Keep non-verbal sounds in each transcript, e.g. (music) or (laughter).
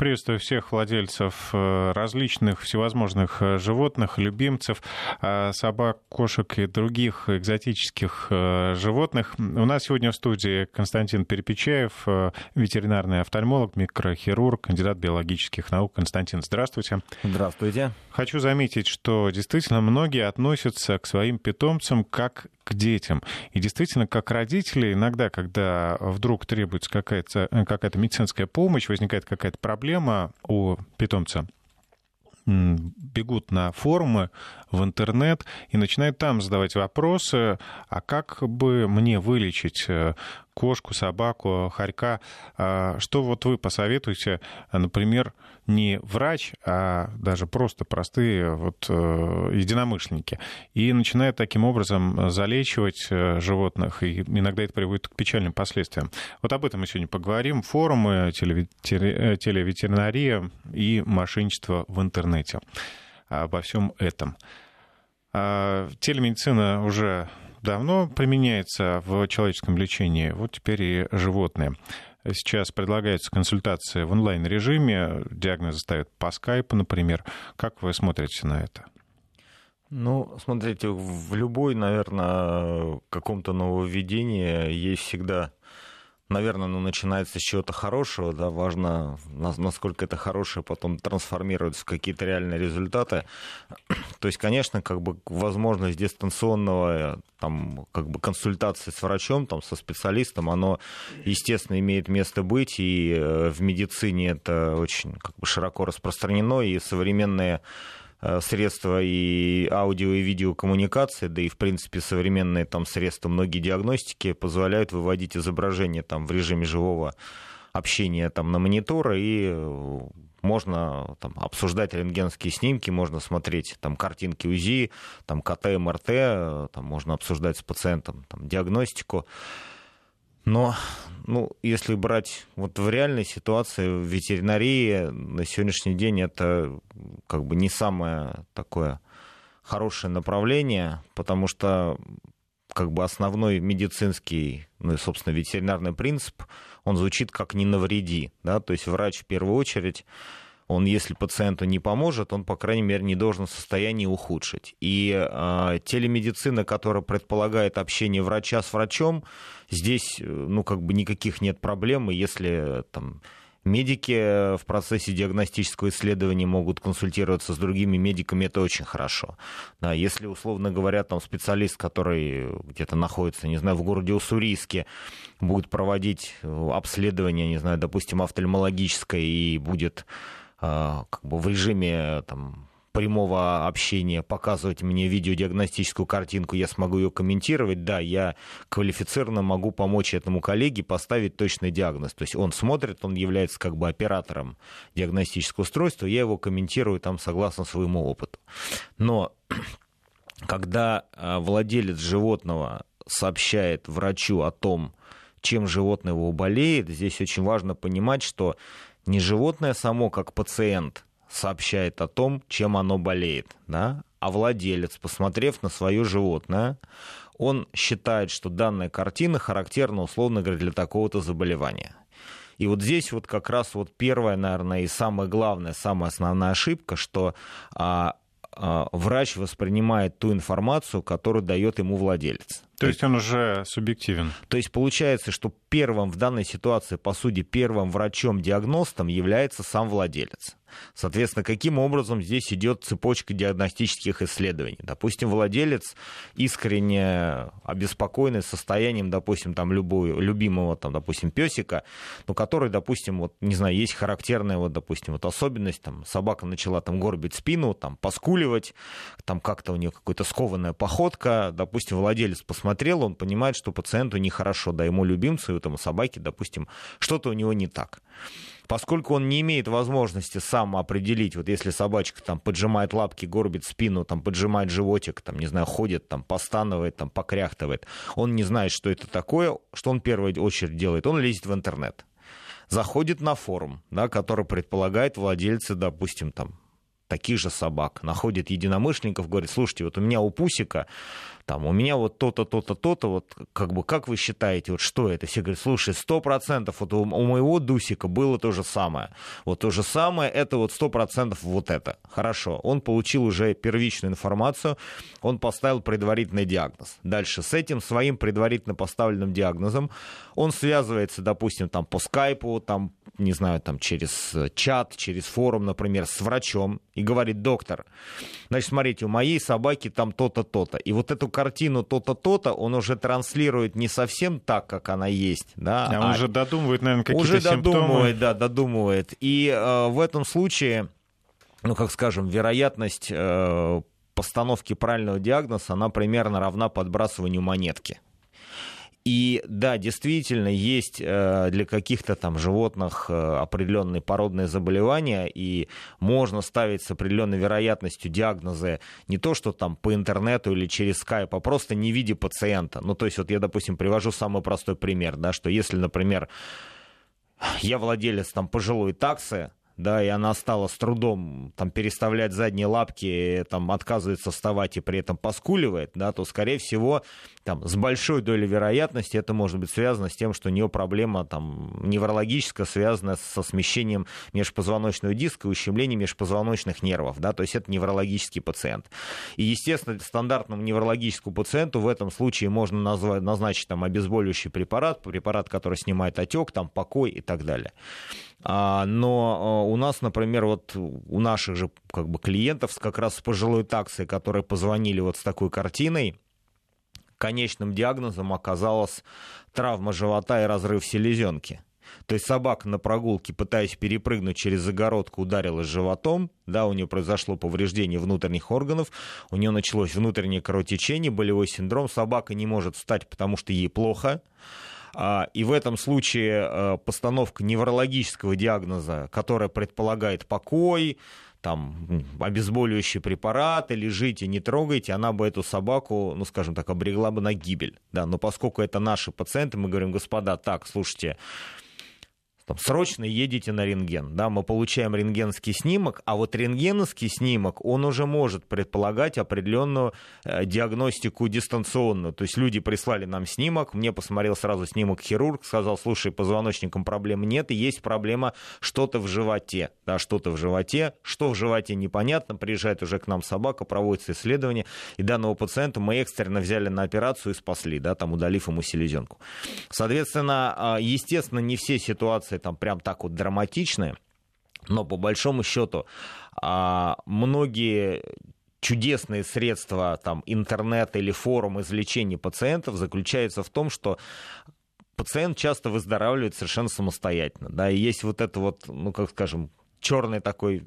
Приветствую всех владельцев э, различных всевозможных э, животных, любимцев, э, собак, кошек и других экзотических животных. У нас сегодня в студии Константин Перепечаев, ветеринарный офтальмолог, микрохирург, кандидат биологических наук. Константин, здравствуйте. Здравствуйте. Хочу заметить, что действительно многие относятся к своим питомцам как к детям. И действительно, как родители, иногда, когда вдруг требуется какая-то какая медицинская помощь, возникает какая-то проблема у питомца, бегут на форумы, в интернет и начинают там задавать вопросы, а как бы мне вылечить э, кошку, собаку, хорька. А что вот вы посоветуете, например, не врач, а даже просто простые вот э, единомышленники. И начинают таким образом залечивать э, животных, и иногда это приводит к печальным последствиям. Вот об этом мы сегодня поговорим. Форумы, телеветеринария и мошенничество в интернете. Обо всем этом. А, телемедицина уже давно применяется в человеческом лечении, вот теперь и животные. Сейчас предлагаются консультации в онлайн-режиме, диагнозы ставят по скайпу, например. Как вы смотрите на это? Ну, смотрите, в любой, наверное, каком-то нововведении есть всегда наверное, ну, начинается с чего-то хорошего, да, важно, насколько это хорошее потом трансформируется в какие-то реальные результаты. (clears throat) То есть, конечно, как бы возможность дистанционного там, как бы консультации с врачом, там, со специалистом, оно, естественно, имеет место быть, и э, в медицине это очень как бы, широко распространено, и современные Э, средства и аудио и видеокоммуникации, да и, в принципе, современные там средства многие диагностики позволяют выводить изображение там в режиме живого общения там на монитор, и э, можно там, обсуждать рентгенские снимки, можно смотреть там, картинки УЗИ, там, КТ, МРТ, э, там, можно обсуждать с пациентом там, диагностику. Но, ну, если брать вот в реальной ситуации, в ветеринарии на сегодняшний день это как бы не самое такое хорошее направление, потому что как бы основной медицинский, ну и, собственно, ветеринарный принцип, он звучит как «не навреди», да, то есть врач в первую очередь он, если пациенту не поможет, он, по крайней мере, не должен в состоянии ухудшить. И э, телемедицина, которая предполагает общение врача с врачом, здесь, ну, как бы никаких нет проблем, и если там Медики в процессе диагностического исследования могут консультироваться с другими медиками, это очень хорошо. Да, если, условно говоря, там специалист, который где-то находится, не знаю, в городе Уссурийске, будет проводить обследование, не знаю, допустим, офтальмологическое и будет а, как бы в режиме там, прямого общения показывать мне видеодиагностическую картинку, я смогу ее комментировать, да, я квалифицированно могу помочь этому коллеге поставить точный диагноз. То есть он смотрит, он является как бы оператором диагностического устройства, я его комментирую там согласно своему опыту. Но когда а, владелец животного сообщает врачу о том, чем животное его болеет, здесь очень важно понимать, что не животное само, как пациент, сообщает о том, чем оно болеет, да, а владелец, посмотрев на свое животное, он считает, что данная картина характерна, условно говоря, для такого-то заболевания. И вот здесь вот как раз вот первая, наверное, и самая главная, самая основная ошибка, что а, а, врач воспринимает ту информацию, которую дает ему владелец. То есть он уже субъективен. То есть получается, что первым в данной ситуации, по сути, первым врачом-диагностом является сам владелец. Соответственно, каким образом здесь идет цепочка диагностических исследований? Допустим, владелец искренне обеспокоенный состоянием, допустим, там, любого, любимого, там, допустим, песика, ну, который, допустим, вот, не знаю, есть характерная, вот, допустим, вот особенность, там, собака начала там горбить спину, там, поскуливать, там, как-то у нее какая-то скованная походка, допустим, владелец посмотрел, он понимает, что пациенту нехорошо, да, ему любимцу, этому собаке, допустим, что-то у него не так поскольку он не имеет возможности сам определить, вот если собачка там поджимает лапки, горбит спину, там поджимает животик, там, не знаю, ходит, там, постанывает, там, покряхтывает, он не знает, что это такое, что он в первую очередь делает? Он лезет в интернет заходит на форум, да, который предполагает владельцы, допустим, там, таких же собак, находит единомышленников, говорит, слушайте, вот у меня у Пусика там, у меня вот то-то, то-то, то-то, вот, как бы, как вы считаете, вот что это? Все говорят, слушай, сто процентов, вот у, у моего Дусика было то же самое. Вот то же самое, это вот сто процентов вот это. Хорошо, он получил уже первичную информацию, он поставил предварительный диагноз. Дальше с этим своим предварительно поставленным диагнозом он связывается, допустим, там по скайпу, там, не знаю, там через чат, через форум, например, с врачом и говорит, доктор, значит, смотрите, у моей собаки там то-то, то-то. И вот эту картину то-то, то-то, он уже транслирует не совсем так, как она есть. Да, а он а уже додумывает, наверное, какие-то уже симптомы. додумывает, да, додумывает. И э, в этом случае, ну, как скажем, вероятность э, постановки правильного диагноза, она примерно равна подбрасыванию монетки. И да, действительно, есть э, для каких-то там животных э, определенные породные заболевания, и можно ставить с определенной вероятностью диагнозы не то, что там по интернету или через скайп, а просто не видя пациента. Ну, то есть вот я, допустим, привожу самый простой пример, да, что если, например, я владелец там пожилой таксы, да, и она стала с трудом там, переставлять задние лапки, там, отказывается вставать и при этом поскуливает, да, то, скорее всего, там, с большой долей вероятности это может быть связано с тем, что у нее проблема там, неврологическая, связанная со смещением межпозвоночного диска и ущемлением межпозвоночных нервов. Да? То есть это неврологический пациент. И, естественно, стандартному неврологическому пациенту в этом случае можно назвать, назначить там, обезболивающий препарат, препарат, который снимает отек, там, покой и так далее. А, но а, у нас, например, вот у наших же как бы клиентов как раз с пожилой таксой, которые позвонили вот с такой картиной, конечным диагнозом оказалась травма живота и разрыв селезенки. То есть собака на прогулке, пытаясь перепрыгнуть через загородку, ударилась животом, да, у нее произошло повреждение внутренних органов, у нее началось внутреннее кровотечение, болевой синдром, собака не может встать, потому что ей плохо, и в этом случае э, постановка неврологического диагноза, которая предполагает покой, там, обезболивающие препараты, лежите, не трогайте, она бы эту собаку, ну, скажем так, обрегла бы на гибель. Да, но поскольку это наши пациенты, мы говорим, господа, так, слушайте, там, срочно едете на рентген, да, мы получаем рентгенский снимок, а вот рентгеновский снимок, он уже может предполагать определенную э, диагностику дистанционную, то есть люди прислали нам снимок, мне посмотрел сразу снимок хирург, сказал, слушай, позвоночником проблем нет, и есть проблема что-то в животе, да, что-то в животе, что в животе непонятно, приезжает уже к нам собака, проводится исследование, и данного пациента мы экстренно взяли на операцию и спасли, да, там удалив ему селезенку. Соответственно, а, естественно, не все ситуации там прям так вот драматичные, но по большому счету а, многие чудесные средства там, интернета или форум излечения пациентов заключаются в том, что пациент часто выздоравливает совершенно самостоятельно. Да, и есть вот это вот, ну, как скажем, черный такой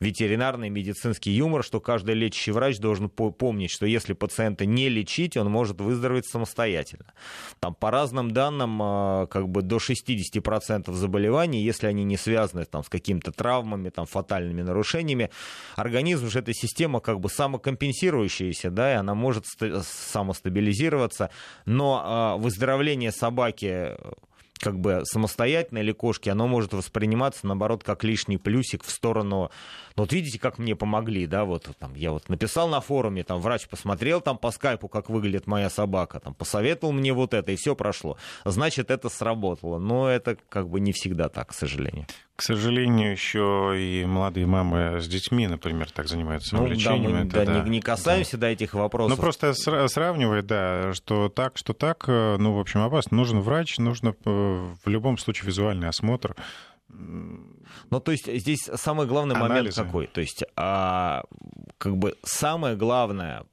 ветеринарный медицинский юмор, что каждый лечащий врач должен помнить, что если пациента не лечить, он может выздороветь самостоятельно. Там по разным данным а, как бы до 60% заболеваний, если они не связаны там, с какими-то травмами, там, фатальными нарушениями, организм же эта система как бы самокомпенсирующаяся, да, и она может самостабилизироваться, но а, выздоровление собаки как бы самостоятельно или кошки, оно может восприниматься, наоборот, как лишний плюсик в сторону ну, вот видите, как мне помогли, да, вот там я вот написал на форуме, там врач посмотрел там по скайпу, как выглядит моя собака, там посоветовал мне вот это, и все прошло. Значит, это сработало. Но это как бы не всегда так, к сожалению. К сожалению, еще и молодые мамы с детьми, например, так занимаются ну, Да, мы это, да, да. Не, не касаемся да. до этих вопросов. Ну, просто сравнивать, да, что так, что так, э, ну, в общем, опасно. Нужен врач, нужно э, в любом случае визуальный осмотр. Ну, то есть здесь самый главный Анализы. момент какой? То есть, а, как бы самое главное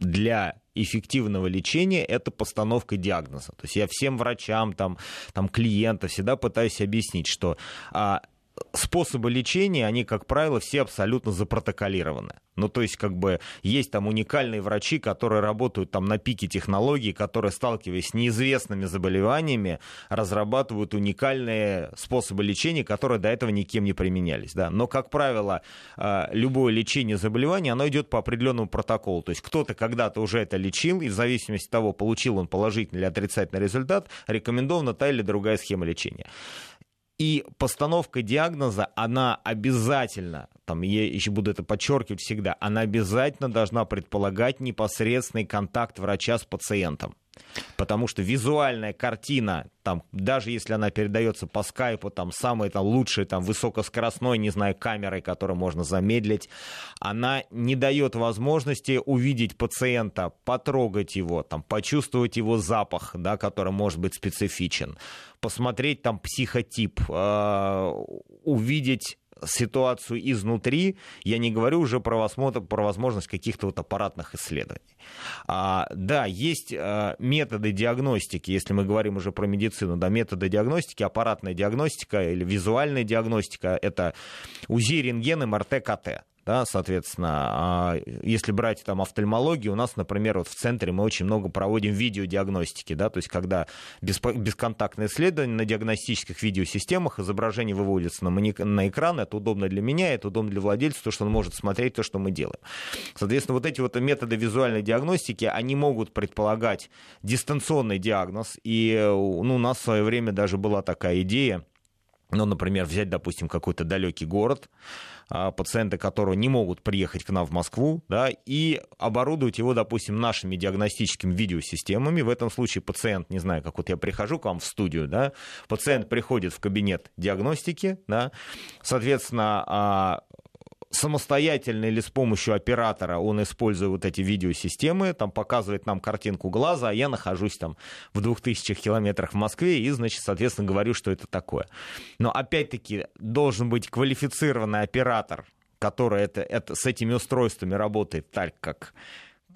для эффективного лечения это постановка диагноза. То есть я всем врачам, там, там клиентам всегда пытаюсь объяснить, что а, способы лечения, они, как правило, все абсолютно запротоколированы. Ну, то есть, как бы, есть там уникальные врачи, которые работают там на пике технологий, которые, сталкиваясь с неизвестными заболеваниями, разрабатывают уникальные способы лечения, которые до этого никем не применялись, да. Но, как правило, а, любое лечение заболевания, оно идет по определенному протоколу. То есть, кто-то когда-то уже это лечил, и в зависимости от того, получил он положительный или отрицательный результат, рекомендована та или другая схема лечения. И постановка диагноза, она обязательно там, я еще буду это подчеркивать всегда, она обязательно должна предполагать непосредственный контакт врача с пациентом. Потому что визуальная картина, там, даже если она передается по скайпу, там, самой там, лучшей, там, высокоскоростной, не знаю, камерой, которую можно замедлить, она не дает возможности увидеть пациента, потрогать его, там, почувствовать его запах, да, который может быть специфичен, посмотреть там психотип, э, увидеть ситуацию изнутри, я не говорю уже про, возможно, про возможность каких-то вот аппаратных исследований. А, да, есть а, методы диагностики, если мы говорим уже про медицину, да, методы диагностики, аппаратная диагностика или визуальная диагностика, это УЗИ, рентген, МРТ, КТ да, соответственно, а если брать там офтальмологию, у нас, например, вот в центре мы очень много проводим видеодиагностики, да, то есть когда бесконтактное исследование на диагностических видеосистемах, изображение выводится на, мони... на экран, это удобно для меня, это удобно для владельца, то, что он может смотреть то, что мы делаем. Соответственно, вот эти вот методы визуальной диагностики, они могут предполагать дистанционный диагноз, и ну, у нас в свое время даже была такая идея, ну, например, взять, допустим, какой-то далекий город, а, пациенты которого не могут приехать к нам в Москву, да, и оборудовать его, допустим, нашими диагностическими видеосистемами. В этом случае пациент, не знаю, как вот я прихожу к вам в студию, да, пациент приходит в кабинет диагностики, да, соответственно, а, самостоятельно или с помощью оператора он использует вот эти видеосистемы, там показывает нам картинку глаза, а я нахожусь там в 2000 километрах в Москве и, значит, соответственно, говорю, что это такое. Но, опять-таки, должен быть квалифицированный оператор, который это, это, с этими устройствами работает так, как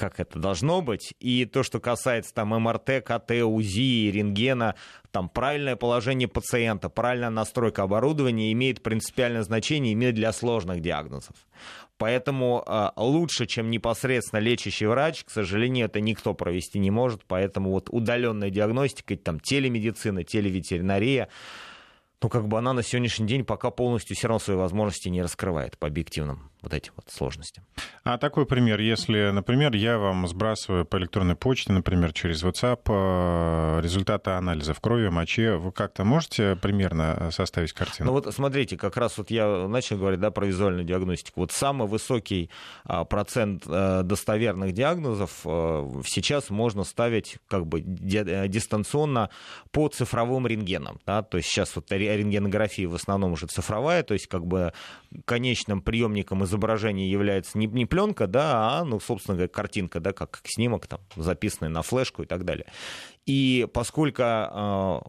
как это должно быть. И то, что касается там МРТ, КТ, УЗИ, рентгена, там правильное положение пациента, правильная настройка оборудования имеет принципиальное значение имеет для сложных диагнозов. Поэтому э, лучше, чем непосредственно лечащий врач, к сожалению, это никто провести не может. Поэтому вот удаленная диагностика, там телемедицина, телеветеринария, ну, как бы она на сегодняшний день пока полностью все равно свои возможности не раскрывает по объективным вот этим вот сложностям. А такой пример, если, например, я вам сбрасываю по электронной почте, например, через WhatsApp э, результаты анализа в крови, моче, вы как-то можете примерно составить картину? Ну вот смотрите, как раз вот я начал говорить да, про визуальную диагностику. Вот самый высокий а, процент э, достоверных диагнозов э, сейчас можно ставить как бы дистанционно по цифровым рентгенам. Да? То есть сейчас вот рентгенография в основном уже цифровая, то есть как бы конечным приемником изображения является не, не пленка, да, а, ну, собственно говоря, картинка, да, как снимок там, записанный на флешку и так далее. И поскольку э,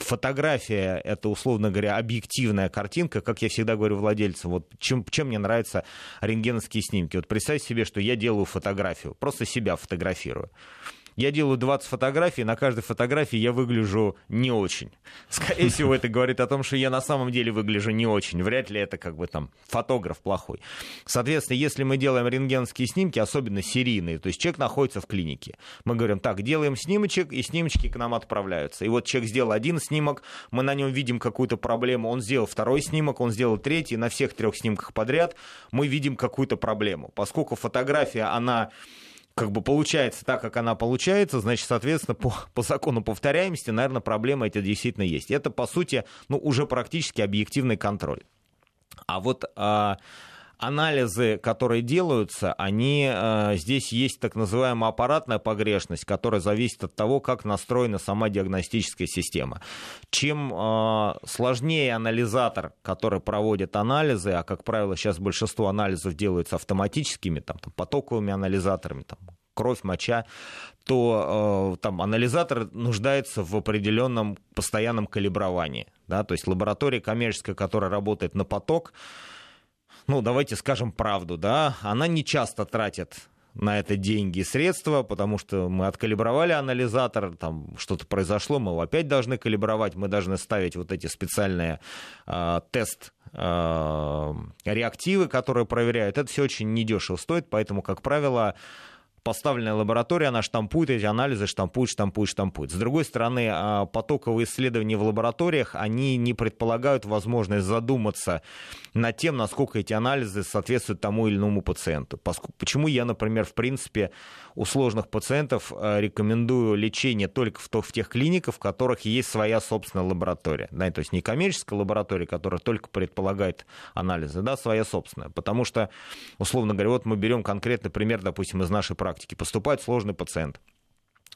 фотография это, условно говоря, объективная картинка, как я всегда говорю владельцам, вот чем, чем мне нравятся рентгеновские снимки. Вот представь себе, что я делаю фотографию, просто себя фотографирую. Я делаю 20 фотографий, на каждой фотографии я выгляжу не очень. Скорее (laughs) всего, это говорит о том, что я на самом деле выгляжу не очень. Вряд ли это как бы там фотограф плохой. Соответственно, если мы делаем рентгенские снимки, особенно серийные, то есть человек находится в клинике, мы говорим, так, делаем снимочек, и снимочки к нам отправляются. И вот человек сделал один снимок, мы на нем видим какую-то проблему, он сделал второй снимок, он сделал третий, на всех трех снимках подряд мы видим какую-то проблему. Поскольку фотография, она как бы получается так, как она получается, значит, соответственно, по, (laughs) по закону повторяемости, наверное, проблема эти действительно есть. Это, по сути, ну, уже практически объективный контроль. А вот а, анализы, которые делаются, они, э, здесь есть так называемая аппаратная погрешность, которая зависит от того, как настроена сама диагностическая система. Чем э, сложнее анализатор, который проводит анализы, а, как правило, сейчас большинство анализов делаются автоматическими, там, там потоковыми анализаторами, там, кровь, моча, то э, там анализатор нуждается в определенном постоянном калибровании. Да? То есть лаборатория коммерческая, которая работает на поток, ну, давайте скажем правду, да, она не часто тратит на это деньги и средства, потому что мы откалибровали анализатор, там что-то произошло, мы его опять должны калибровать, мы должны ставить вот эти специальные э, тест э, реактивы, которые проверяют. Это все очень недешево стоит, поэтому, как правило, поставленная лаборатория, она штампует эти анализы, штампует, штампует, штампует. С другой стороны, а, потоковые исследования в лабораториях, они не предполагают возможность задуматься над тем, насколько эти анализы соответствуют тому или иному пациенту. Почему я, например, в принципе, у сложных пациентов а, рекомендую лечение только в тех клиниках, в которых есть своя собственная лаборатория. Да, то есть не коммерческая лаборатория, которая только предполагает анализы, да, своя собственная. Потому что, условно говоря, вот мы берем конкретный пример, допустим, из нашей практики практике. Поступает сложный пациент.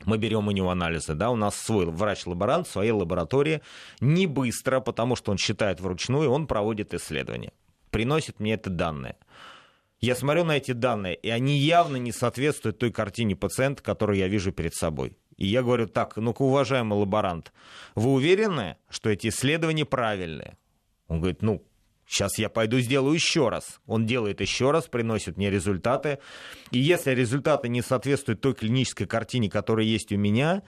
Мы берем у него анализы, да, у нас свой врач-лаборант в своей лаборатории, не быстро, потому что он считает вручную, он проводит исследования, приносит мне это данные. Я смотрю на эти данные, и они явно не соответствуют той картине пациента, которую я вижу перед собой. И я говорю, так, ну-ка, уважаемый лаборант, вы уверены, что эти исследования правильные? Он говорит, ну, Сейчас я пойду сделаю еще раз. Он делает еще раз, приносит мне результаты. И если результаты не соответствуют той клинической картине, которая есть у меня,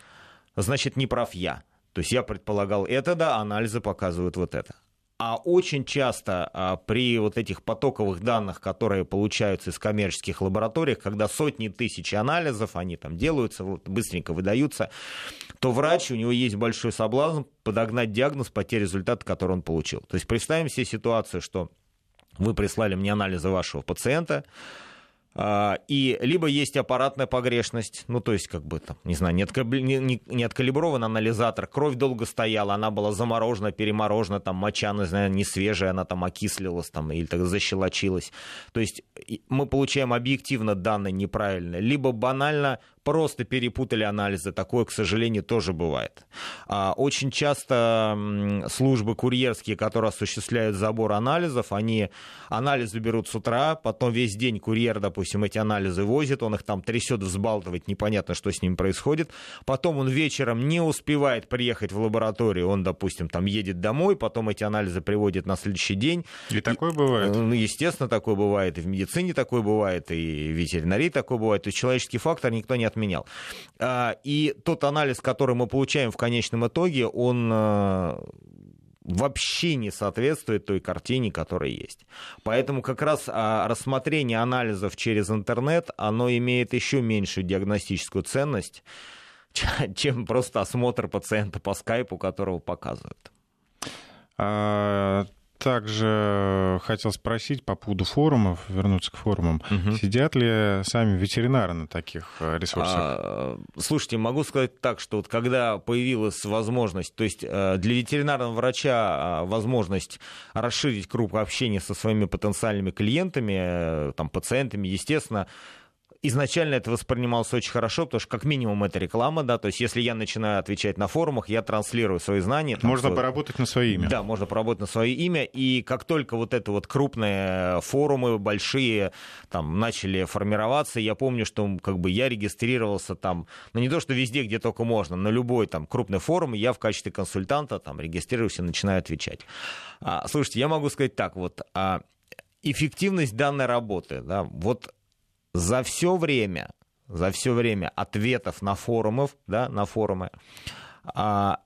значит, не прав я. То есть я предполагал это, да, анализы показывают вот это. А очень часто а, при вот этих потоковых данных, которые получаются из коммерческих лабораторий, когда сотни тысяч анализов, они там делаются, вот, быстренько выдаются, то врач, у него есть большой соблазн подогнать диагноз по те результаты, которые он получил. То есть представим себе ситуацию, что вы прислали мне анализы вашего пациента, и либо есть аппаратная погрешность, ну, то есть, как бы, там, не знаю, не, откабли, не, не откалиброван анализатор, кровь долго стояла, она была заморожена, переморожена, там, моча, не знаю, не свежая, она там окислилась, там, или так защелочилась. То есть, мы получаем объективно данные неправильные, либо банально просто перепутали анализы. Такое, к сожалению, тоже бывает. А, очень часто службы курьерские, которые осуществляют забор анализов, они анализы берут с утра, потом весь день курьер, допустим, эти анализы возит, он их там трясет, взбалтывает, непонятно, что с ним происходит. Потом он вечером не успевает приехать в лабораторию, он, допустим, там едет домой, потом эти анализы приводит на следующий день. И, и такое бывает? Ну, естественно, такое бывает. И в медицине такое бывает, и в ветеринарии такое бывает. То есть человеческий фактор никто не отменял. А, и тот анализ, который мы получаем в конечном итоге, он а, вообще не соответствует той картине, которая есть. Поэтому как раз а, рассмотрение анализов через интернет, оно имеет еще меньшую диагностическую ценность, (laughs) чем просто осмотр пациента по скайпу, которого показывают. Также хотел спросить по поводу форумов, вернуться к форумам. Угу. Сидят ли сами ветеринары на таких э, ресурсах? А, слушайте, могу сказать так, что вот когда появилась возможность, то есть э, для ветеринарного врача а, возможность расширить круг общения со своими потенциальными клиентами, э, там, пациентами, естественно, изначально это воспринималось очень хорошо, потому что как минимум это реклама, да, то есть если я начинаю отвечать на форумах, я транслирую свои знания. Там, можно свой... поработать на свое имя. Да, можно поработать на свое имя, и как только вот это вот крупные форумы, большие, там, начали формироваться, я помню, что как бы я регистрировался там, ну не то, что везде, где только можно, на любой там крупный форум, я в качестве консультанта там регистрируюсь и начинаю отвечать. А, слушайте, я могу сказать так, вот, а, эффективность данной работы, да, вот за все время, за все время ответов на форумов, да, на форумы, а,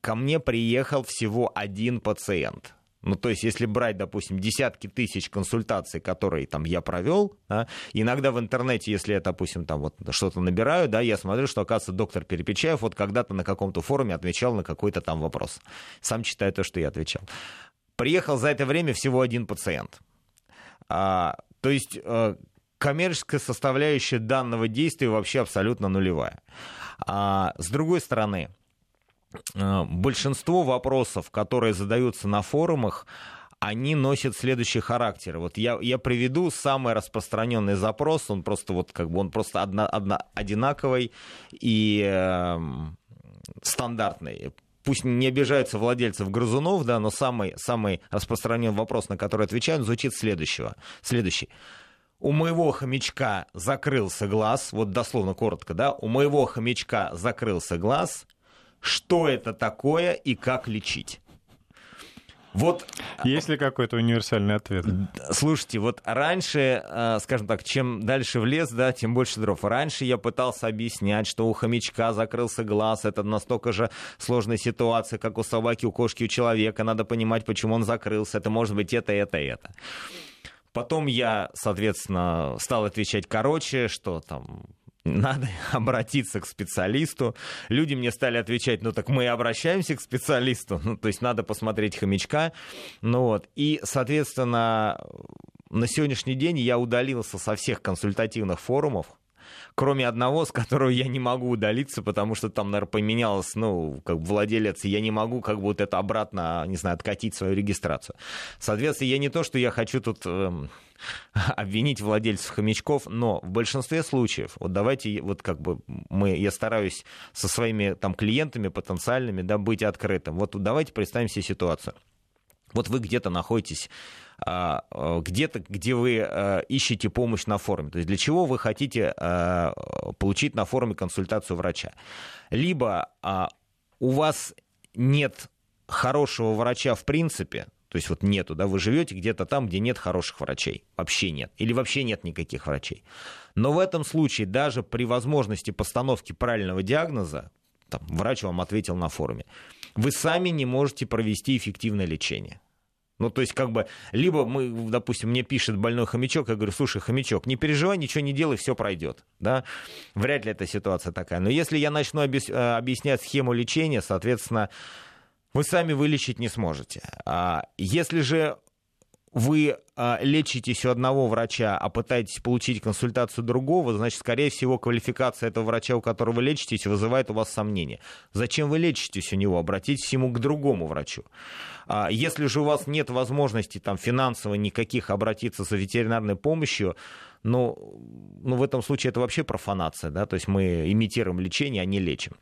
ко мне приехал всего один пациент. Ну, то есть, если брать, допустим, десятки тысяч консультаций, которые там я провел, да, иногда в интернете, если я, допустим, там вот что-то набираю, да, я смотрю, что, оказывается, доктор Перепечаев вот когда-то на каком-то форуме отвечал на какой-то там вопрос. Сам читаю то, что я отвечал. Приехал за это время всего один пациент. А, то есть, э, коммерческая составляющая данного действия вообще абсолютно нулевая. А, с другой стороны, э, большинство вопросов, которые задаются на форумах, они носят следующий характер. Вот я, я приведу самый распространенный запрос, он просто вот как бы он просто одна, одна, одинаковый и э, стандартный пусть не обижаются владельцев грызунов, да, но самый, самый распространенный вопрос, на который отвечают, звучит следующего, следующий у моего хомячка закрылся глаз, вот дословно коротко, да, у моего хомячка закрылся глаз, что это такое и как лечить? Вот, Есть ли какой-то универсальный ответ? Слушайте, вот раньше, э, скажем так, чем дальше в лес, да, тем больше дров. Раньше я пытался объяснять, что у хомячка закрылся глаз, это настолько же сложная ситуация, как у собаки, у кошки, у человека. Надо понимать, почему он закрылся. Это может быть это, это, это. Потом я, соответственно, стал отвечать короче, что там надо (laughs) обратиться к специалисту. Люди мне стали отвечать, ну так мы и обращаемся к специалисту, ну то есть надо посмотреть хомячка. Ну вот, и, соответственно, на сегодняшний день я удалился со всех консультативных форумов, кроме одного, с которого я не могу удалиться, потому что там, наверное, поменялось, ну, как владелец, и я не могу как бы вот это обратно, не знаю, откатить свою регистрацию. Соответственно, я не то, что я хочу тут эм, (laughs) обвинить владельцев хомячков, но в большинстве случаев, вот давайте, вот как бы мы, я стараюсь со своими там клиентами потенциальными, да, быть открытым. Вот давайте представим себе ситуацию. Вот вы где-то находитесь где-то, где вы а, ищете помощь на форуме. То есть для чего вы хотите получить на форуме консультацию врача. Либо у вас нет хорошего врача в принципе, то есть вот нету, да, вы живете где-то там, где нет хороших врачей, вообще нет, или вообще нет никаких врачей. Но в этом случае даже при возможности постановки правильного диагноза, там, врач вам ответил на форуме, вы сами не можете провести эффективное лечение. Ну, то есть, как бы, либо мы, допустим, мне пишет больной хомячок, я говорю, слушай, хомячок, не переживай, ничего не делай, все пройдет, да, вряд ли эта ситуация такая. Но если я начну э, объяснять схему лечения, соответственно, вы сами вылечить не сможете. А если же вы а, лечитесь у одного врача, а пытаетесь получить консультацию другого, значит, скорее всего, квалификация этого врача, у которого вы лечитесь, вызывает у вас сомнения. Зачем вы лечитесь у него? Обратитесь ему к другому врачу. А, если же у вас нет возможности там, финансово никаких обратиться за ветеринарной помощью, ну, ну, в этом случае это вообще профанация, да, то есть мы имитируем лечение, а не лечим.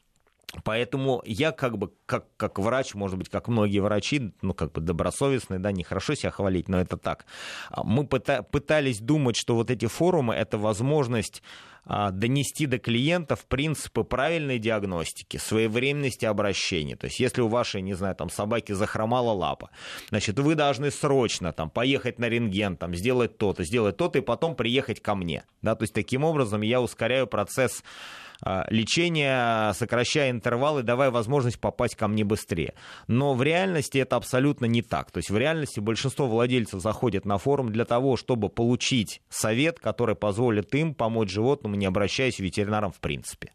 Поэтому я как бы, как, как врач, может быть, как многие врачи, ну, как бы добросовестные, да, нехорошо себя хвалить, но это так. А, мы пыта, пытались думать, что вот эти форумы — это возможность а, донести до клиентов принципы правильной диагностики, своевременности обращения. То есть, если у вашей, не знаю, там, собаки захромала лапа, значит, вы должны срочно там поехать на рентген, там, сделать то-то, сделать то-то, и потом приехать ко мне. Да? То есть, таким образом я ускоряю процесс а, лечения, сокращая интервалы, давая возможность попасть ко мне быстрее. Но в реальности это абсолютно не так. То есть в реальности большинство владельцев заходят на форум для того, чтобы получить совет, который позволит им помочь животному, не обращаясь к ветеринарам в принципе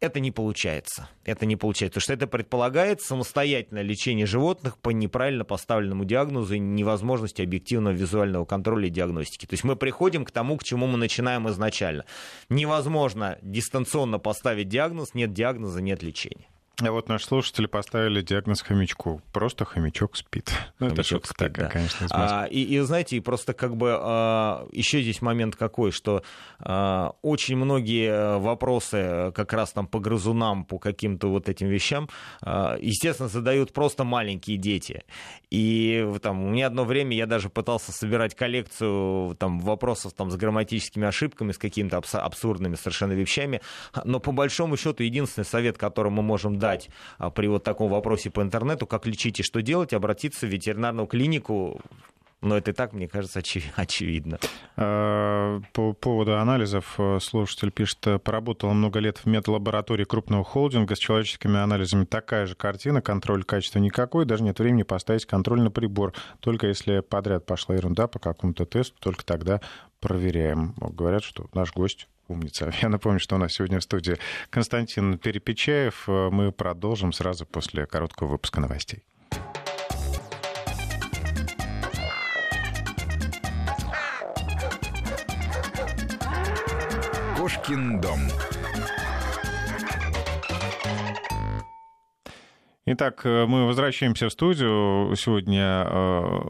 это не получается. Это не получается, потому что это предполагает самостоятельное лечение животных по неправильно поставленному диагнозу и невозможности объективного визуального контроля и диагностики. То есть мы приходим к тому, к чему мы начинаем изначально. Невозможно дистанционно поставить диагноз, нет диагноза, нет лечения. А вот наши слушатели поставили диагноз хомячку. Просто хомячок спит. Ну, это шутка спит, такая, да. конечно. А, и, и, знаете, просто как бы а, еще здесь момент какой, что а, очень многие вопросы как раз там по грызунам, по каким-то вот этим вещам, а, естественно, задают просто маленькие дети. И там, у меня одно время я даже пытался собирать коллекцию там, вопросов там, с грамматическими ошибками, с какими-то абсурдными совершенно вещами. Но по большому счету единственный совет, который мы можем дать а, при вот таком вопросе по интернету, как лечить и что делать, обратиться в ветеринарную клинику но это и так, мне кажется, очевидно. (laughs) А, по поводу анализов э, слушатель пишет, поработал много лет в медлаборатории крупного холдинга с человеческими анализами. Такая же картина, контроль качества никакой, даже нет времени поставить контрольный прибор. Только если подряд пошла ерунда по какому-то тесту, только тогда проверяем. Говорят, что наш гость умница. (laughs) Я напомню, что у нас сегодня в студии Константин Перепечаев. Мы продолжим сразу после короткого выпуска новостей. Кошкин дом. Итак, э, мы возвращаемся в студию. Сегодня э,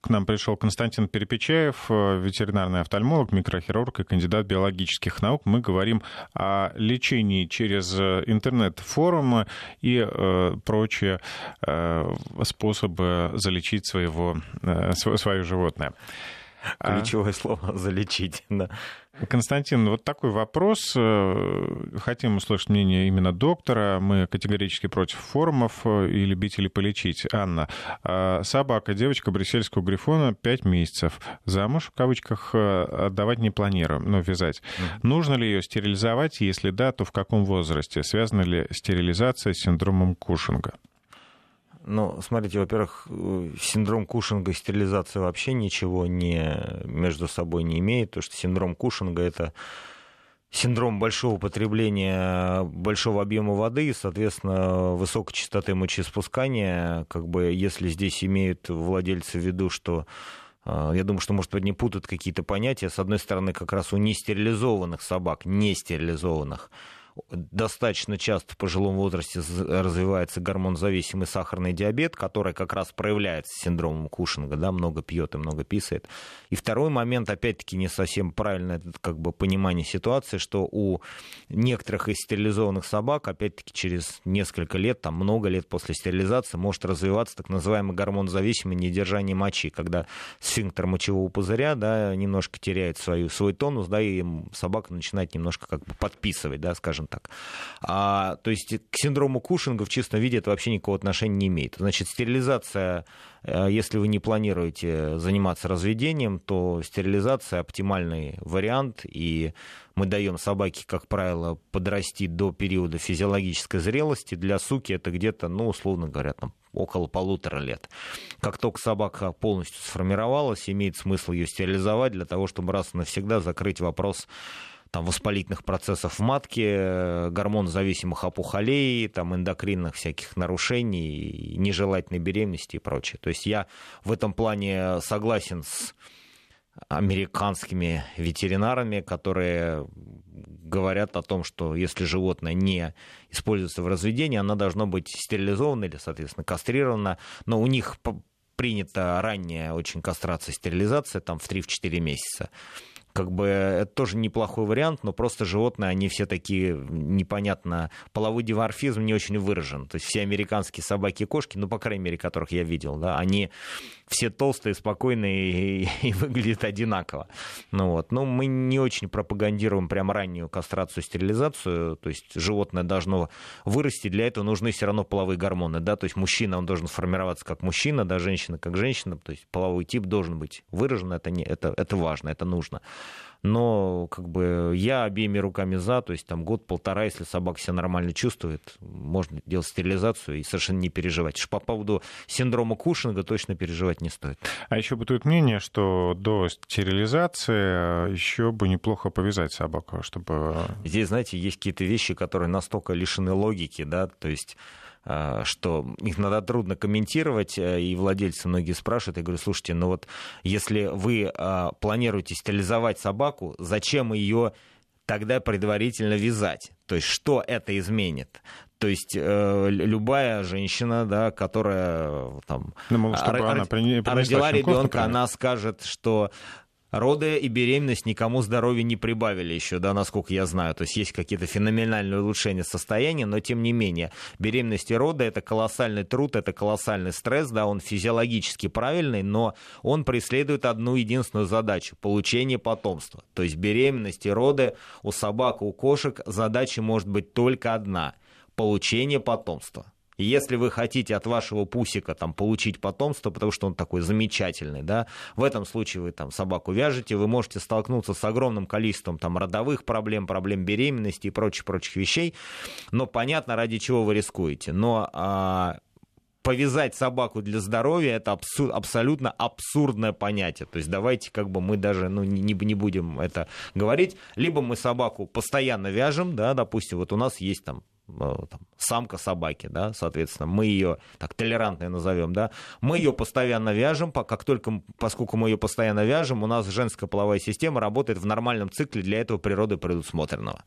к нам пришел Константин Перепечаев, э, ветеринарный офтальмолог, микрохирург и кандидат биологических наук. Мы говорим о лечении через интернет-форумы и прочие способы залечить своего, свое животное. Ключевое а? слово «залечить». Да. Константин, вот такой вопрос. Э, хотим услышать мнение именно доктора. Мы категорически против форумов э, и любителей полечить. Анна, а собака, девочка брюссельского грифона 5 месяцев. Замуж, в кавычках, э, отдавать не планируем, но вязать. Mm. Нужно ли ее стерилизовать? Если да, то в каком возрасте? Связана ли стерилизация с синдромом Кушинга? Ну, смотрите, во-первых, синдром Кушинга и стерилизация вообще ничего не, между собой не имеет, потому что синдром Кушинга это синдром большого потребления большого объема воды и, соответственно, высокой частоты мочеиспускания, как бы если здесь имеют владельцы в виду, что э, я думаю, что, может быть, не путают какие-то понятия. С одной стороны, как раз у нестерилизованных собак, нестерилизованных, достаточно часто в пожилом возрасте развивается гормонзависимый сахарный диабет, который как раз проявляется синдромом Кушинга, да, много пьет и много писает. И второй момент, опять-таки, не совсем правильно это как бы понимание ситуации, что у некоторых из стерилизованных собак, опять-таки, через несколько лет, там много лет после стерилизации, может развиваться так называемый гормонзависимый недержание мочи, когда сфинктер мочевого пузыря, да, немножко теряет свою, свой тонус, да, и собака начинает немножко как бы подписывать, да, скажем так. А, то есть к синдрому Кушинга в чистом виде это вообще никакого отношения не имеет. Значит, стерилизация, э, если вы не планируете заниматься разведением, то стерилизация оптимальный вариант, и мы даем собаке, как правило, подрасти до периода физиологической зрелости. Для суки это где-то, ну, условно говоря, там, около полутора лет. Как только собака полностью сформировалась, имеет смысл ее стерилизовать для того, чтобы раз и навсегда закрыть вопрос там, воспалительных процессов в матке, гормонозависимых опухолей, там, эндокринных всяких нарушений, нежелательной беременности и прочее. То есть я в этом плане согласен с американскими ветеринарами, которые говорят о том, что если животное не используется в разведении, оно должно быть стерилизовано или, соответственно, кастрировано, но у них принята ранняя очень кастрация, стерилизация, там в 3-4 месяца как бы это тоже неплохой вариант, но просто животные, они все такие непонятно, половой диморфизм не очень выражен. То есть все американские собаки и кошки, ну, по крайней мере, которых я видел, да, они все толстые, спокойные и, (laughs) и выглядят одинаково. Ну, вот. Но мы не очень пропагандируем прям раннюю кастрацию, стерилизацию, то есть животное должно вырасти, для этого нужны все равно половые гормоны, да, то есть мужчина, он должен формироваться как мужчина, да, женщина как женщина, то есть половой тип должен быть выражен, это, не, это, это важно, это нужно но как бы я обеими руками за, то есть там год-полтора, если собака себя нормально чувствует, можно делать стерилизацию и совершенно не переживать. По поводу синдрома Кушинга точно переживать не стоит. А еще бытует мнение, что до стерилизации еще бы неплохо повязать собаку, чтобы... Здесь, знаете, есть какие-то вещи, которые настолько лишены логики, да, то есть что их надо трудно комментировать, э, и владельцы многие спрашивают, я говорю, слушайте, ну вот если вы а, планируете стерилизовать собаку, зачем ее тогда предварительно вязать? То есть что это изменит? То есть э, любая женщина, да, которая там, ну, чтобы она родила ребенка, она скажет, что Роды и беременность никому здоровья не прибавили еще, да, насколько я знаю. То есть есть какие-то феноменальные улучшения состояния, но тем не менее, беременность и роды это колоссальный труд, это колоссальный стресс, да, он физиологически правильный, но он преследует одну единственную задачу – получение потомства. То есть беременность и роды у собак, у кошек задача может быть только одна – получение потомства. Если вы хотите от вашего пусика там, получить потомство, потому что он такой замечательный, да, в этом случае вы там собаку вяжете, вы можете столкнуться с огромным количеством там, родовых проблем, проблем беременности и прочих-прочих вещей, но понятно, ради чего вы рискуете. Но а, повязать собаку для здоровья это абсур, абсолютно абсурдное понятие. То есть давайте как бы мы даже ну, не, не будем это говорить. Либо мы собаку постоянно вяжем, да, допустим, вот у нас есть там там, самка собаки, да, соответственно, мы ее так толерантно назовем, да, мы ее постоянно вяжем, как только, поскольку мы ее постоянно вяжем, у нас женская половая система работает в нормальном цикле для этого природы предусмотренного.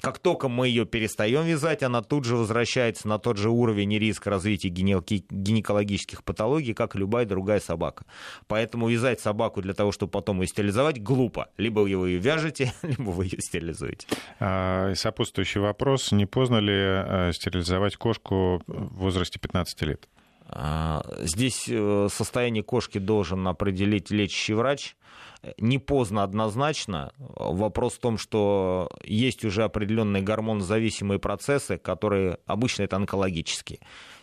Как только мы ее перестаем вязать, она тут же возвращается на тот же уровень риска развития гинекологических патологий, как и любая другая собака. Поэтому вязать собаку для того, чтобы потом ее стерилизовать, глупо. Либо вы ее вяжете, (laughs) либо вы ее стерилизуете. А, сопутствующий вопрос. Не поздно ли э, стерилизовать кошку в возрасте 15 лет? А, здесь э, состояние кошки должен определить лечащий врач не поздно однозначно. Вопрос в том, что есть уже определенные гормонозависимые процессы, которые обычно это онкологические.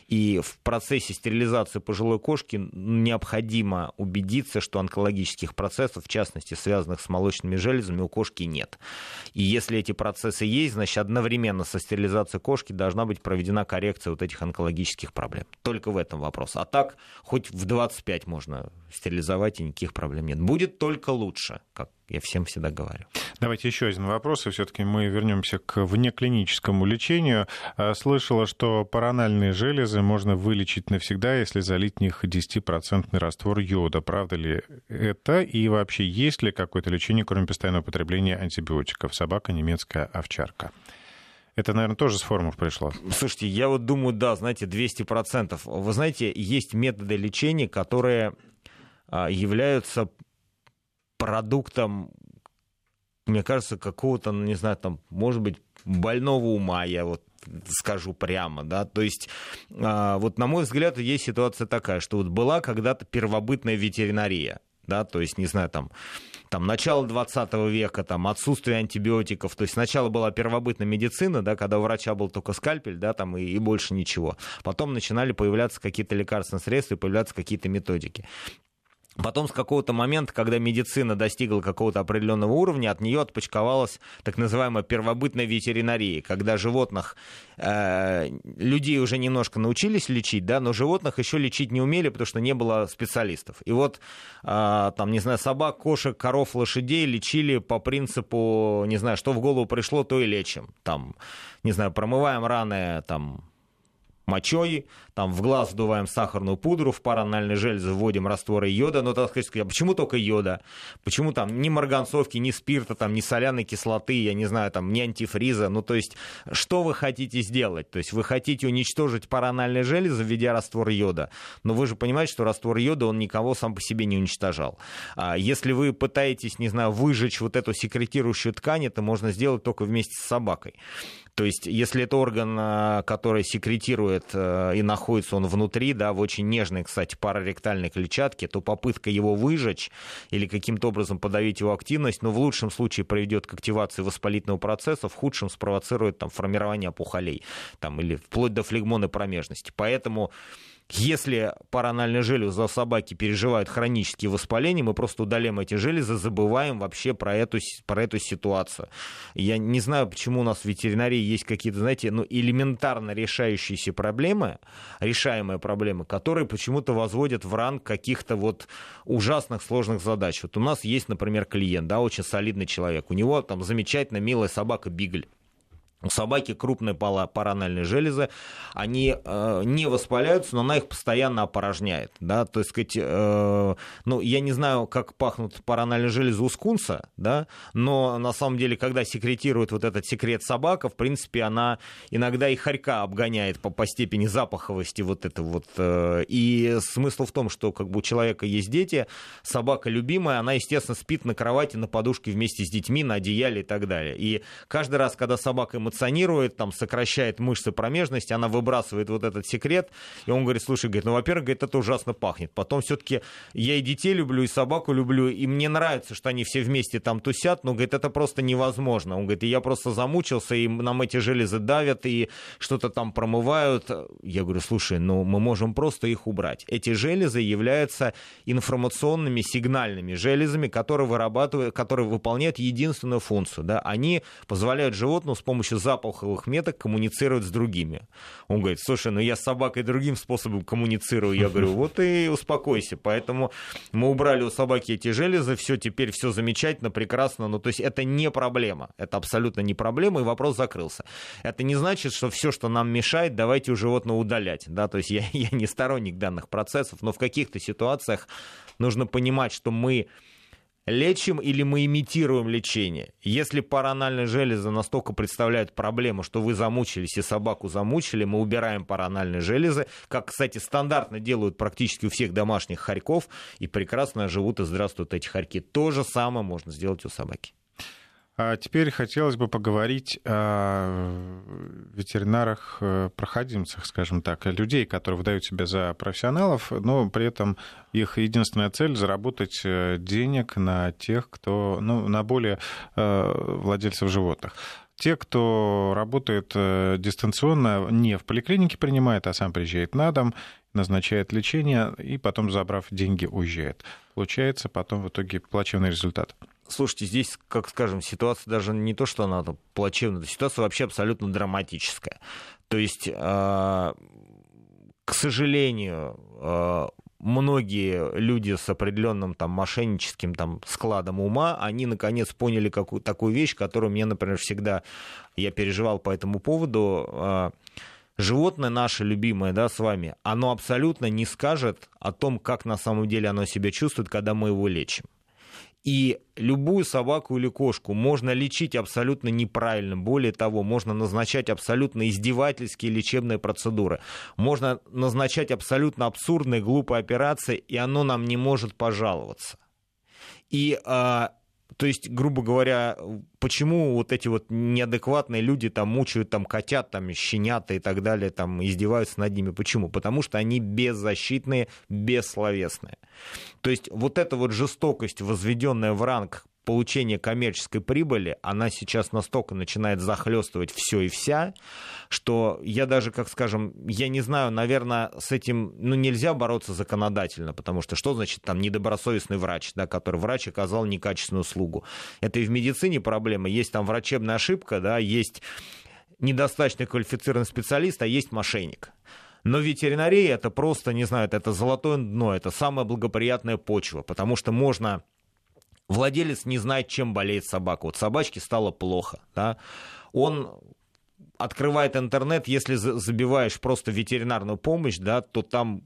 И в процессе стерилизации пожилой кошки необходимо убедиться, что онкологических процессов, в частности, связанных с молочными железами, у кошки нет. И если эти процессы есть, значит, одновременно со стерилизацией кошки должна быть проведена коррекция вот этих онкологических проблем. Только в этом вопрос. А так, хоть в 25 можно стерилизовать, и никаких проблем нет. Будет только лучше, как я всем всегда говорю. Давайте еще один вопрос, и все-таки мы вернемся к внеклиническому лечению. А, слышала, что паранальные железы можно вылечить навсегда, если залить в них 10% раствор йода. Правда ли это? И вообще, есть ли какое-то лечение, кроме постоянного употребления антибиотиков? Собака, немецкая овчарка. Это, наверное, тоже с форумов пришло. Слушайте, я вот думаю, да, знаете, 200%. Вы знаете, есть методы лечения, которые являются продуктом, мне кажется, какого-то, ну, не знаю, там, может быть, больного ума, я вот скажу прямо, да, то есть а, вот на мой взгляд есть ситуация такая, что вот была когда-то первобытная ветеринария, да, то есть, не знаю, там, там, начало 20 века, там, отсутствие антибиотиков, то есть сначала была первобытная медицина, да, когда у врача был только скальпель, да, там, и, и больше ничего. Потом начинали появляться какие-то лекарственные средства и появляться какие-то методики. Потом с какого-то момента, когда медицина достигла какого-то определенного уровня, от нее отпочковалась так называемая первобытная ветеринария, когда животных, э, людей уже немножко научились лечить, да, но животных еще лечить не умели, потому что не было специалистов. И вот, э, там, не знаю, собак, кошек, коров, лошадей лечили по принципу, не знаю, что в голову пришло, то и лечим. Там, не знаю, промываем раны, там, мочой, там в глаз вдуваем сахарную пудру, в паранальные железы вводим растворы йода, но так сказать, а почему только йода? Почему там ни марганцовки, ни спирта, там, ни соляной кислоты, я не знаю, там, ни антифриза, ну то есть что вы хотите сделать? То есть вы хотите уничтожить паранальные железы, введя раствор йода, но вы же понимаете, что раствор йода, он никого сам по себе не уничтожал. А если вы пытаетесь, не знаю, выжечь вот эту секретирующую ткань, это можно сделать только вместе с собакой. То есть, если это орган, э, который секретирует э, и находится он внутри, да, в очень нежной, кстати, параректальной клетчатке, то попытка его выжечь или каким-то образом подавить его активность, ну, в лучшем случае приведет к активации воспалительного процесса, в худшем спровоцирует там, формирование опухолей там, или вплоть до флегмоны промежности. Поэтому если паранальные железы собаки переживают хронические воспаления, мы просто удаляем эти железы, забываем вообще про эту, про эту ситуацию. Я не знаю, почему у нас в ветеринарии есть какие-то, знаете, ну, элементарно решающиеся проблемы, решаемые проблемы, которые почему-то возводят в ранг каких-то вот ужасных сложных задач. Вот у нас есть, например, клиент, да, очень солидный человек, у него там замечательно милая собака Бигль. У собаки крупные паранальные железы, они э, не воспаляются, но она их постоянно опорожняет. Да? То есть, сказать, э, ну, я не знаю, как пахнут паранальные железы у скунса, да? но на самом деле, когда секретирует вот этот секрет собака, в принципе, она иногда и хорька обгоняет по, по степени запаховости вот это вот. Э, и смысл в том, что как бы у человека есть дети, собака любимая, она, естественно, спит на кровати, на подушке вместе с детьми, на одеяле и так далее. И каждый раз, когда собака ему эмоционирует, там, сокращает мышцы промежности, она выбрасывает вот этот секрет, и он говорит, слушай, говорит, ну, во-первых, говорит, это ужасно пахнет. Потом все-таки я и детей люблю, и собаку люблю, и мне нравится, что они все вместе там тусят, но, говорит, это просто невозможно. Он говорит, и я просто замучился, и нам эти железы давят, и что-то там промывают. Я говорю, слушай, ну, мы можем просто их убрать. Эти железы являются информационными сигнальными железами, которые вырабатывают, которые выполняют единственную функцию. Да? Они позволяют животному с помощью запаховых меток коммуницировать с другими. Он говорит, слушай, ну я с собакой другим способом коммуницирую. Я говорю, вот и успокойся. Поэтому мы убрали у собаки эти железы, все, теперь все замечательно, прекрасно. Ну, то есть это не проблема. Это абсолютно не проблема, и вопрос закрылся. Это не значит, что все, что нам мешает, давайте у животного удалять. Да? То есть я, (laughs) я не сторонник данных процессов, но в каких-то ситуациях нужно понимать, что мы лечим или мы имитируем лечение. Если паранальные железы настолько представляют проблему, что вы замучились и собаку замучили, мы убираем паранальные железы, как, кстати, стандартно делают практически у всех домашних хорьков, и прекрасно живут и здравствуют эти хорьки. То же самое можно сделать у собаки. А теперь хотелось бы поговорить о ветеринарах-проходимцах, скажем так, людей, которые выдают себя за профессионалов, но при этом их единственная цель — заработать э, денег на тех, кто, ну, на более э, владельцев животных. те, кто работает э, дистанционно, не в поликлинике принимает, а сам приезжает на дом, назначает лечение и потом, забрав деньги, уезжает. Получается потом в итоге плачевный результат. Слушайте, здесь, как скажем, ситуация даже не то, что она плачевная, ситуация вообще абсолютно драматическая. То есть, а, к сожалению, а, многие люди с определенным там мошенническим там складом ума, они наконец поняли какую такую вещь, которую мне, например, всегда я переживал по этому поводу. А, животное наше любимое, да, с вами, оно абсолютно не скажет о том, как на самом деле оно себя чувствует, когда мы его лечим. И любую собаку или кошку можно лечить абсолютно неправильно. Более того, можно назначать абсолютно издевательские лечебные процедуры. Можно назначать абсолютно абсурдные, глупые операции, и оно нам не может пожаловаться. И а, то есть, грубо говоря, почему вот эти вот неадекватные люди там мучают там котят, там щенята и так далее, там издеваются над ними? Почему? Потому что они беззащитные, бессловесные. То есть вот эта вот жестокость, возведенная в ранг получения коммерческой прибыли, она сейчас настолько начинает захлестывать все и вся, что я даже, как скажем, я не знаю, наверное, с этим ну, нельзя бороться законодательно, потому что что значит там недобросовестный врач, да, который врач оказал некачественную услугу. Это и в медицине проблема. Есть там врачебная ошибка, да, есть недостаточно квалифицированный специалист, а есть мошенник. Но ветеринария это просто, не знаю, это золотое дно, это самая благоприятная почва, потому что можно Владелец не знает, чем болеет собака. Вот собачке стало плохо. Да? Он открывает интернет, если забиваешь просто ветеринарную помощь, да, то там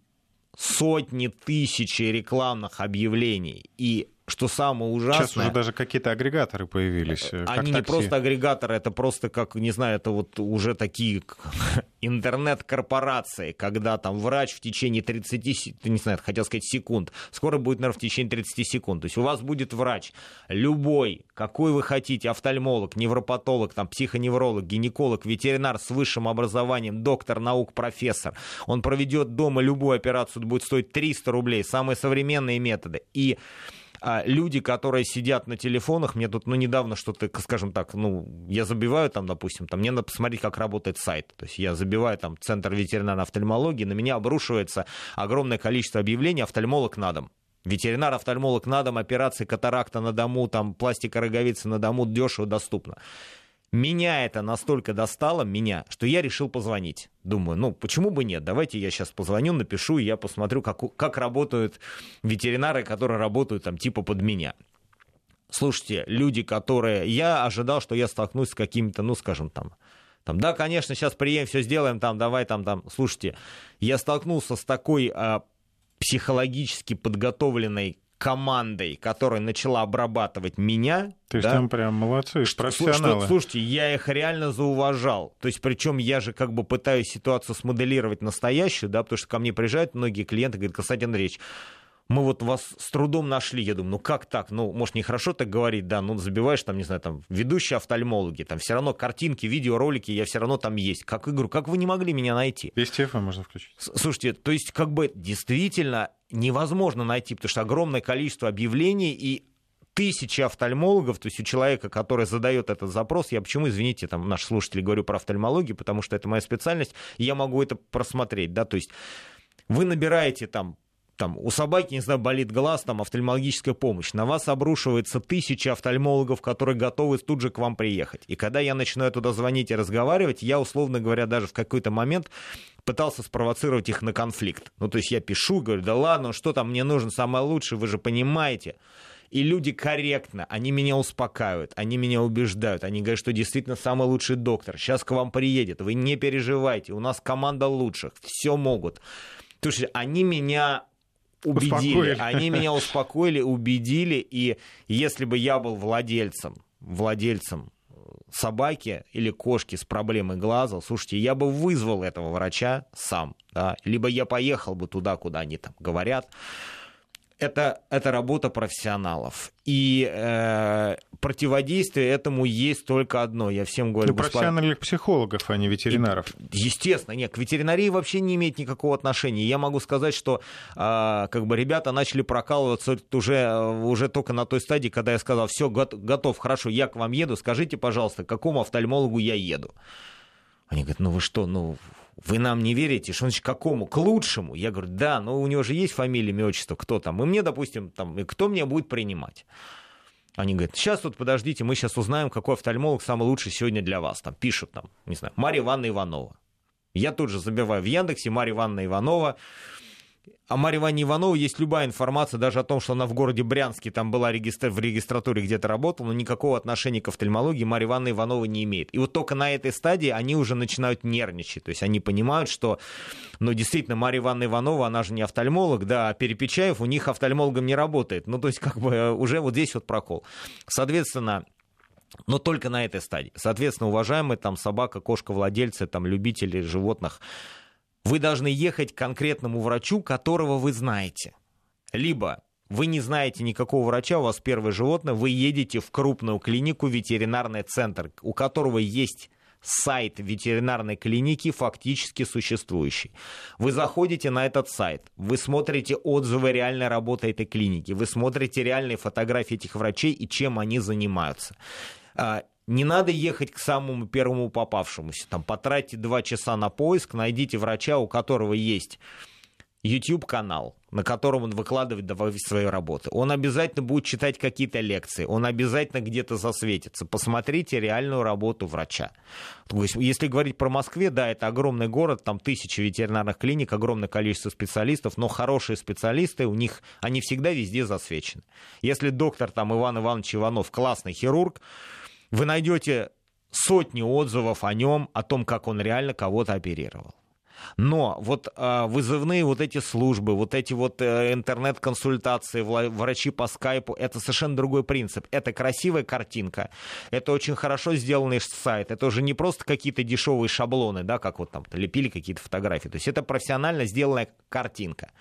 сотни тысяч рекламных объявлений. И что самое ужасное... Сейчас уже даже какие-то агрегаторы появились. Э, они не просто агрегаторы, это просто, как, не знаю, это вот уже такие (laughs) интернет-корпорации, когда там врач в течение 30, не знаю, хотел сказать секунд, скоро будет, наверное, в течение 30 секунд. То есть у вас будет врач, любой, какой вы хотите, офтальмолог, невропатолог, там, психоневролог, гинеколог, ветеринар с высшим образованием, доктор наук, профессор. Он проведет дома любую операцию, будет стоить 300 рублей, самые современные методы. И люди, которые сидят на телефонах, мне тут, ну, недавно что-то, скажем так, ну, я забиваю там, допустим, там, мне надо посмотреть, как работает сайт. То есть я забиваю там Центр ветеринарной офтальмологии, на меня обрушивается огромное количество объявлений «Офтальмолог на дом». Ветеринар-офтальмолог на дом, операции катаракта на дому, там, пластика роговицы на дому, дешево, доступно. Меня это настолько достало, меня, что я решил позвонить. Думаю, ну почему бы нет? Давайте я сейчас позвоню, напишу, и я посмотрю, как, как работают ветеринары, которые работают там типа под меня. Слушайте, люди, которые... Я ожидал, что я столкнусь с какими-то, ну, скажем, там, там, да, конечно, сейчас приедем, все сделаем, там, давай, там, там. Слушайте, я столкнулся с такой а, психологически подготовленной командой, которая начала обрабатывать меня. То есть да? там прям молодцы, профессионалы. Что, слушайте, я их реально зауважал. То есть причем я же как бы пытаюсь ситуацию смоделировать настоящую, да, потому что ко мне приезжают многие клиенты, говорят, Константин Андреевич, мы вот вас с трудом нашли. Я думаю, ну как так? Ну, может, нехорошо так говорить, да, ну забиваешь там, не знаю, там, ведущие офтальмологи, там все равно картинки, видеоролики, я все равно там есть. Как игру, как вы не могли меня найти? Весь телефон можно включить. Слушайте, то есть как бы действительно невозможно найти, потому что огромное количество объявлений и тысячи офтальмологов, то есть у человека, который задает этот запрос, я почему, извините, там, наши слушатели говорю про офтальмологию, потому что это моя специальность, я могу это просмотреть, да, то есть вы набираете там там, у собаки, не знаю, болит глаз, там, офтальмологическая помощь. На вас обрушивается тысяча офтальмологов, которые готовы тут же к вам приехать. И когда я начинаю туда звонить и разговаривать, я, условно говоря, даже в какой-то момент пытался спровоцировать их на конфликт. Ну, то есть я пишу, говорю, да ладно, что там мне нужно, самое лучшее, вы же понимаете. И люди корректно, они меня успокаивают, они меня убеждают, они говорят, что действительно самый лучший доктор, сейчас к вам приедет, вы не переживайте, у нас команда лучших, все могут. Слушайте, они меня убедили. Успокоили. Они меня (laughs) успокоили, убедили. И если бы я был владельцем, владельцем собаки или кошки с проблемой глаза, слушайте, я бы вызвал этого врача сам, да, либо я поехал бы туда, куда они там говорят. Это, это работа профессионалов. И э, противодействие этому есть только одно. Я всем говорю... Ну, профессиональных психологов, а не ветеринаров. И, естественно, нет, к ветеринарии вообще не имеет никакого отношения. Я могу сказать, что э, как бы ребята начали прокалываться уже, уже только на той стадии, когда я сказал, все, готов, хорошо, я к вам еду, скажите, пожалуйста, к какому офтальмологу я еду? Они говорят, ну вы что, ну вы нам не верите, что значит какому? К лучшему. Я говорю, да, но у него же есть фамилия, имя, отчество, кто там. И мне, допустим, там, кто мне будет принимать? Они говорят, сейчас вот подождите, мы сейчас узнаем, какой офтальмолог самый лучший сегодня для вас. Там пишут, там, не знаю, Марья Ивановна Иванова. Я тут же забиваю в Яндексе Марья Ивановна Иванова о Марье Ивановне Ивановой есть любая информация, даже о том, что она в городе Брянске там была регистр... в регистратуре где-то работала, но никакого отношения к офтальмологии Марья Ивановна Иванова не имеет. И вот только на этой стадии они уже начинают нервничать. То есть они понимают, что, ну, действительно, Марья Ивановна Иванова, она же не офтальмолог, да, а Перепечаев у них офтальмологом не работает. Ну, то есть как бы э, уже вот здесь вот прокол. Соответственно, но только на этой стадии. Соответственно, уважаемые там собака, кошка, владельцы, там любители животных, вы должны ехать к конкретному врачу, которого вы знаете. Либо вы не знаете никакого врача, у вас первое животное, вы едете в крупную клинику, ветеринарный центр, у которого есть сайт ветеринарной клиники фактически существующий. Вы заходите на этот сайт, вы смотрите отзывы реальной работы этой клиники, вы смотрите реальные фотографии этих врачей и чем они занимаются. Не надо ехать к самому первому попавшемуся. Там, потратьте два часа на поиск, найдите врача, у которого есть YouTube-канал, на котором он выкладывает свои работы. Он обязательно будет читать какие-то лекции, он обязательно где-то засветится. Посмотрите реальную работу врача. То есть, если говорить про Москве, да, это огромный город, там тысячи ветеринарных клиник, огромное количество специалистов, но хорошие специалисты, у них, они всегда везде засвечены. Если доктор там Иван Иванович Иванов классный хирург, вы найдете сотни отзывов о нем, о том, как он реально кого-то оперировал. Но вот э, вызывные вот эти службы, вот эти вот э, интернет-консультации, врачи по скайпу, это совершенно другой принцип. Это красивая картинка, это очень хорошо сделанный сайт, это уже не просто какие-то дешевые шаблоны, да, как вот там лепили какие-то фотографии. То есть это профессионально сделанная картинка.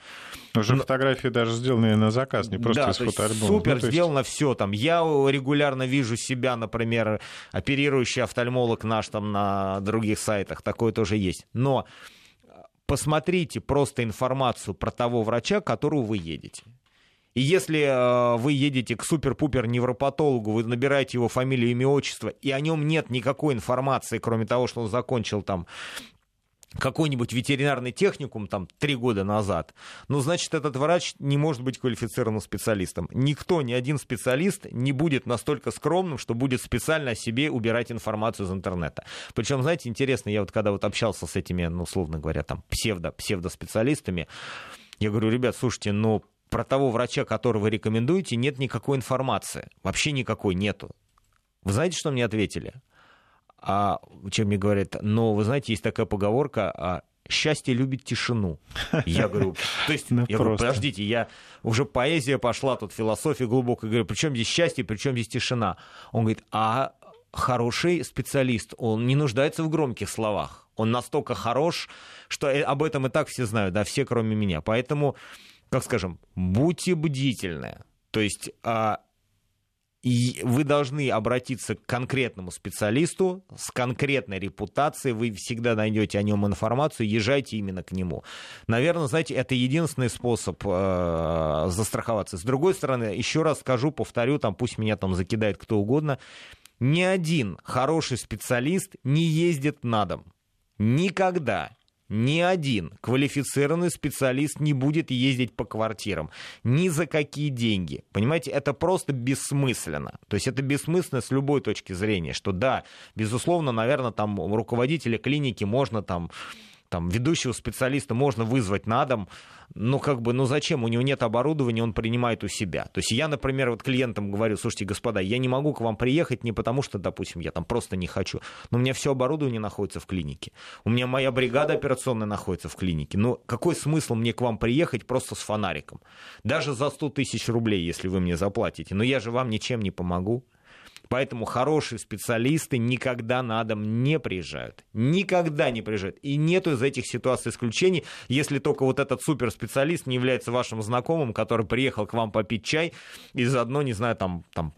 Уже Но... фотографии даже сделаны на заказ, не просто да, из фотоальбома. Супер ну, есть... сделано все там. Я регулярно вижу себя, например, оперирующий офтальмолог наш там на других сайтах, такое тоже есть. Но посмотрите просто информацию про того врача, к которому вы едете. И если э, вы едете к супер-пупер невропатологу, вы набираете его фамилию, имя, отчество, и о нем нет никакой информации, кроме того, что он закончил там какой-нибудь ветеринарный техникум там три года назад, ну, значит, этот врач не может быть квалифицированным специалистом. Никто, ни один специалист не будет настолько скромным, что будет специально о себе убирать информацию из интернета. Причем, знаете, интересно, я вот когда вот общался с этими, ну, условно говоря, там, псевдо, псевдоспециалистами, я говорю, ребят, слушайте, ну, про того врача, которого вы рекомендуете, нет никакой информации. Вообще никакой нету. Вы знаете, что мне ответили? А, чем мне говорят, но вы знаете, есть такая поговорка, а, счастье любит тишину. Я говорю, то есть, ну, я говорю, подождите, я уже поэзия пошла, тут философия глубокая, говорю, при чем здесь счастье, при чем здесь тишина? Он говорит, а хороший специалист, он не нуждается в громких словах. Он настолько хорош, что э, об этом и так все знают, да, все кроме меня. Поэтому, как скажем, будьте бдительны. То есть а, и вы должны обратиться к конкретному специалисту с конкретной репутацией, вы всегда найдете о нем информацию, езжайте именно к нему. Наверное, знаете, это единственный способ э, застраховаться. С другой стороны, еще раз скажу, повторю, там пусть меня там закидает кто угодно, ни один хороший специалист не ездит на дом. Никогда ни один квалифицированный специалист не будет ездить по квартирам. Ни за какие деньги. Понимаете, это просто бессмысленно. То есть это бессмысленно с любой точки зрения, что да, безусловно, наверное, там руководителя клиники можно там там, ведущего специалиста можно вызвать на дом, ну, как бы, ну, зачем? У него нет оборудования, он принимает у себя. То есть я, например, вот клиентам говорю, слушайте, господа, я не могу к вам приехать не потому, что, допустим, я там просто не хочу, но у меня все оборудование находится в клинике. У меня моя бригада операционная находится в клинике. Ну, какой смысл мне к вам приехать просто с фонариком? Даже за 100 тысяч рублей, если вы мне заплатите. Но я же вам ничем не помогу. Поэтому хорошие специалисты никогда на дом не приезжают. Никогда не приезжают. И нету из этих ситуаций исключений, если только вот этот суперспециалист не является вашим знакомым, который приехал к вам попить чай и заодно, не знаю, там, там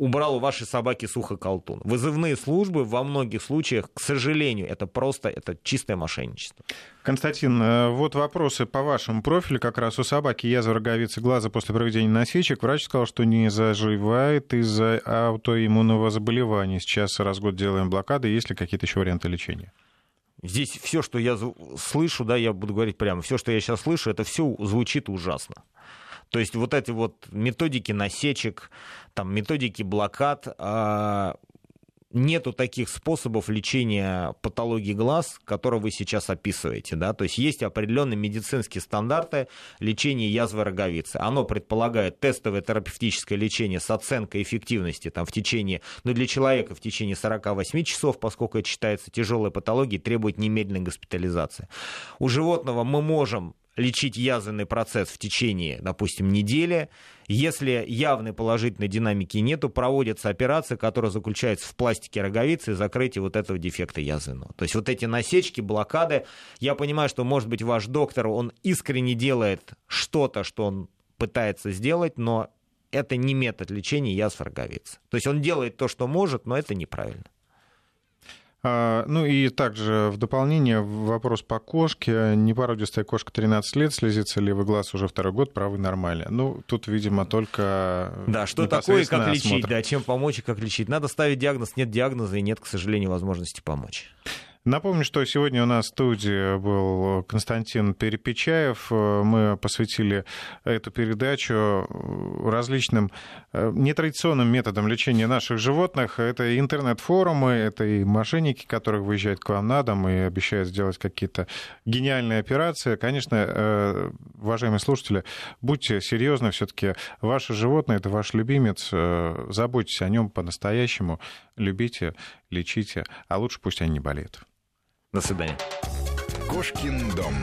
убрал у вашей собаки сухоколтун. Вызывные службы во многих случаях, к сожалению, это просто это чистое мошенничество. Константин, э, вот вопросы по вашему профилю. Как раз у собаки язва роговицы глаза после проведения насечек. Врач сказал, что не заживает из-за аутоиммунного заболевания. Сейчас раз в год делаем блокады. Есть ли какие-то еще варианты лечения? Здесь все, что я слышу, да, я буду говорить прямо, все, что я сейчас слышу, это все звучит ужасно. То есть вот эти вот методики насечек, там, методики блокад, а, нету таких способов лечения патологии глаз, которые вы сейчас описываете. Да? То есть есть определенные медицинские стандарты лечения язвы роговицы. Оно предполагает тестовое терапевтическое лечение с оценкой эффективности там, в течение, ну, для человека в течение 48 часов, поскольку это считается тяжелой патологией, требует немедленной госпитализации. У животного мы можем лечить язвенный процесс в течение, допустим, недели. Если явной положительной динамики нету, проводится операция, которая заключается в пластике роговицы и закрытии вот этого дефекта язвенного. То есть вот эти насечки, блокады, я понимаю, что, может быть, ваш доктор, он искренне делает что-то, что он пытается сделать, но это не метод лечения язв роговицы. То есть он делает то, что может, но это неправильно. А, ну и также в дополнение вопрос по кошке. Непородистая кошка 13 лет, слезится левый глаз уже второй год, правый нормально. Ну, тут, видимо, только Да, что такое, как осмотр. лечить, да, чем помочь и как лечить. Надо ставить диагноз, нет диагноза и нет, к сожалению, возможности помочь. Напомню, что сегодня у нас в студии был Константин Перепечаев. Мы посвятили эту передачу различным э, нетрадиционным методам лечения наших животных. Это интернет-форумы, это и мошенники, которые выезжают к вам на дом и обещают сделать какие-то гениальные операции. Конечно, э, уважаемые слушатели, будьте серьезны, все-таки ваше животное это ваш любимец. Э, заботьтесь о нем по-настоящему, любите, лечите, а лучше пусть они не болеют. До свидания. Кошкин дом.